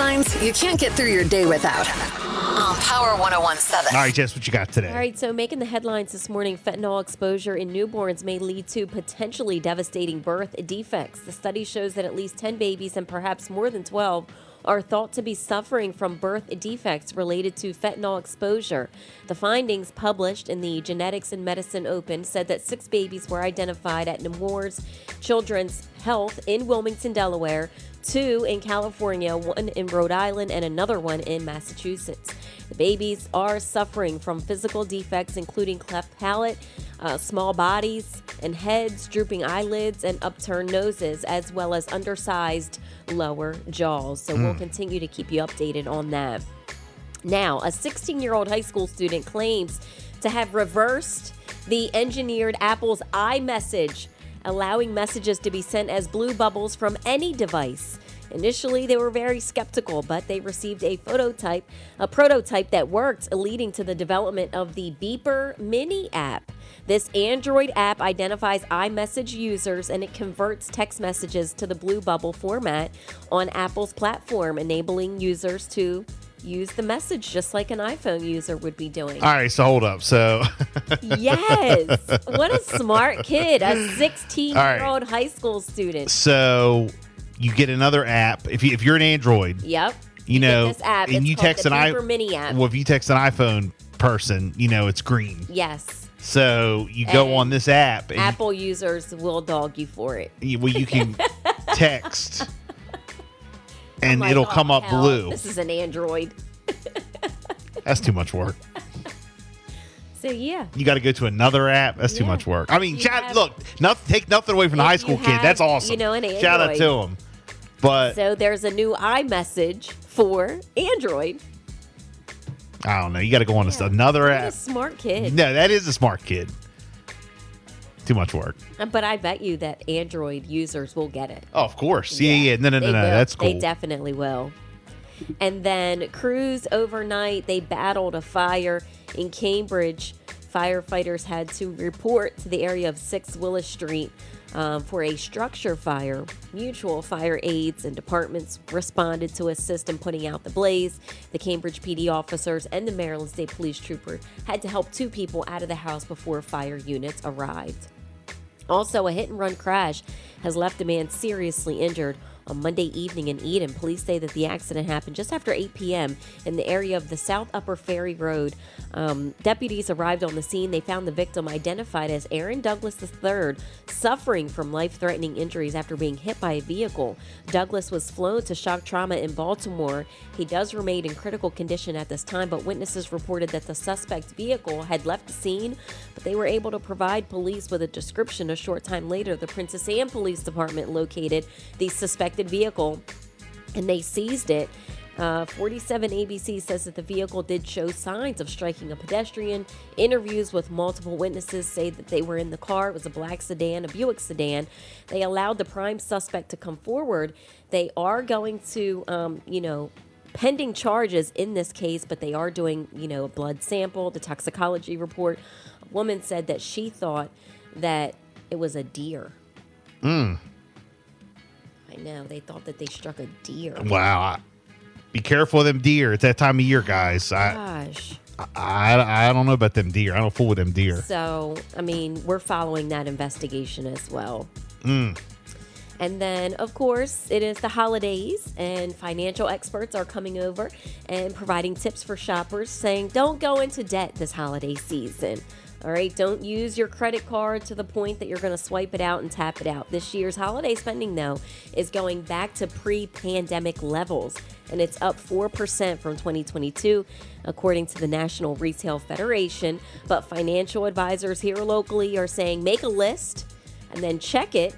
Headlines, headlines you can't get through your day without. On Power 1017. All right, Jess, what you got today? All right, so making the headlines this morning, fentanyl exposure in newborns may lead to potentially devastating birth defects. The study shows that at least 10 babies and perhaps more than 12 are thought to be suffering from birth defects related to fentanyl exposure. The findings published in the Genetics and Medicine Open said that six babies were identified at Nemours Children's Health in Wilmington, Delaware, two in California, one in Rhode Island, and another one in Massachusetts. The babies are suffering from physical defects, including cleft palate, uh, small bodies and heads, drooping eyelids, and upturned noses, as well as undersized lower jaws. So we'll continue to keep you updated on that. Now, a 16 year old high school student claims to have reversed the engineered Apple's iMessage, allowing messages to be sent as blue bubbles from any device. Initially, they were very skeptical, but they received a prototype, a prototype that worked, leading to the development of the Beeper Mini app. This Android app identifies iMessage users and it converts text messages to the blue bubble format on Apple's platform, enabling users to use the message just like an iPhone user would be doing. All right, so hold up. So Yes. What a smart kid, a 16 year old high school student. so you get another app if you if you're an Android, Yep. you get know, app. and It's you text an i Beeper Mini app. well if you text an iPhone person, you know it's green. Yes. So you go And on this app you- Apple users will dog you for it. you, well you can text and like, it'll "Oh, come up hell, blue. This is an Android. That's too much work. So yeah. You got to go to another app. That's too much work. I mean, shout, have- look, nothing, take nothing away from the high school kid. That's awesome. you know, an Android. shout out to him. But So there's a new iMessage for Android. I don't know. You got to go on Yeah. another app. smart kid. No, that is a smart kid. Too much work. But I bet you that Android users will get it. Oh, of course. Yeah, yeah. No, no, no, They no. will. That's cool. They definitely will. And then crews overnight, they battled a fire in Cambridge. Firefighters had to report to the area of 6 Willis Street um, for a structure fire. Mutual fire aides and departments responded to assist in putting out the blaze. The Cambridge PD officers and the Maryland State Police trooper had to help two people out of the house before fire units arrived. Also, a hit and run crash has left a man seriously injured on Monday evening in Eden. Police say that the accident happened just after 8 p.m. in the area of the South Upper Ferry Road. Um, deputies arrived on the scene. They found the victim identified as Aaron Douglas III, suffering from life threatening injuries after being hit by a vehicle. Douglas was flown to shock trauma in Baltimore. He does remain in critical condition at this time, but witnesses reported that the suspect's vehicle had left the scene, but they were able to provide police with a description a short time later. The Princess Anne Police Department located the suspected vehicle and they seized it. Uh, 47 ABC says that the vehicle did show signs of striking a pedestrian. Interviews with multiple witnesses say that they were in the car. It was a black sedan, a Buick sedan. They allowed the prime suspect to come forward. They are going to, um, you know, pending charges in this case, but they are doing, you know, a blood sample, the toxicology report. A woman said that she thought that it was a deer. I know. They thought that they struck a deer. wow. Be careful of them deer. It's that time of year, guys. I, Gosh. I, I don't know about them deer. I don't fool with them deer. So, I mean, we're following that investigation as well. Mm. And then, of course, it is the holidays, and financial experts are coming over and providing tips for shoppers, saying don't go into debt this holiday season. All right, don't use your credit card to the point that you're going to swipe it out and tap it out. This year's holiday spending, though, is going back to pre pandemic levels, and it's up 4% from 2022, according to the National Retail Federation. But financial advisors here locally are saying make a list and then check it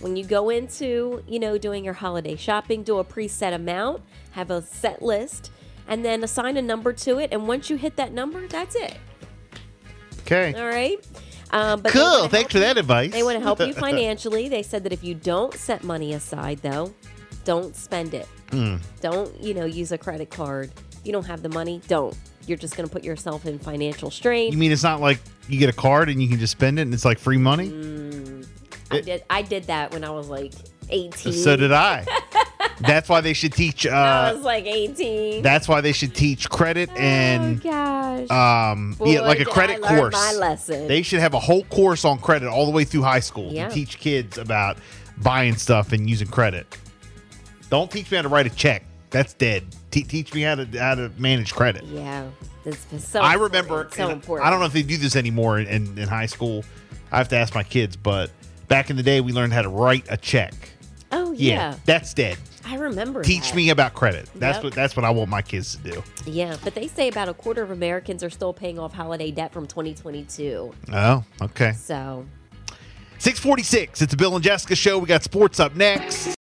when you go into, you know, doing your holiday shopping, do a preset amount, have a set list, and then assign a number to it. And once you hit that number, that's it. Okay. All right. Um, but Cool. Thanks for you- that advice. They want to help you financially. They said that if you don't set money aside, though, don't spend it. Hmm. Don't, you know, use a credit card. If you don't have the money, don't. You're just going to put yourself in financial strain. You mean it's not like you get a card and you can just spend it and it's like free money? I did. I did that when I was like 18. So did I. that's why they should teach. I Uh, was like 18. that's why they should teach credit and oh gosh. um, Boy, yeah, like a credit course. My lesson. They should have a whole course on credit all the way through high school Yeah. to teach kids about buying stuff and using credit. Don't teach me how to write a check. That's dead. Te- teach me how to how to manage credit. yeah. This is so. I remember. So important. I don't know if they do this anymore in, in, in high school. I have to ask my kids, but back in the day, we learned how to write a check. Oh Yeah, yeah. that's dead. I remember. Teach that. me about credit. That's Yep. what that's what I want my kids to do. Yeah, but they say about a quarter of Americans are still paying off holiday debt from 2022. Oh, okay. So 646. It's a Bill and Jessica show. We got sports up next.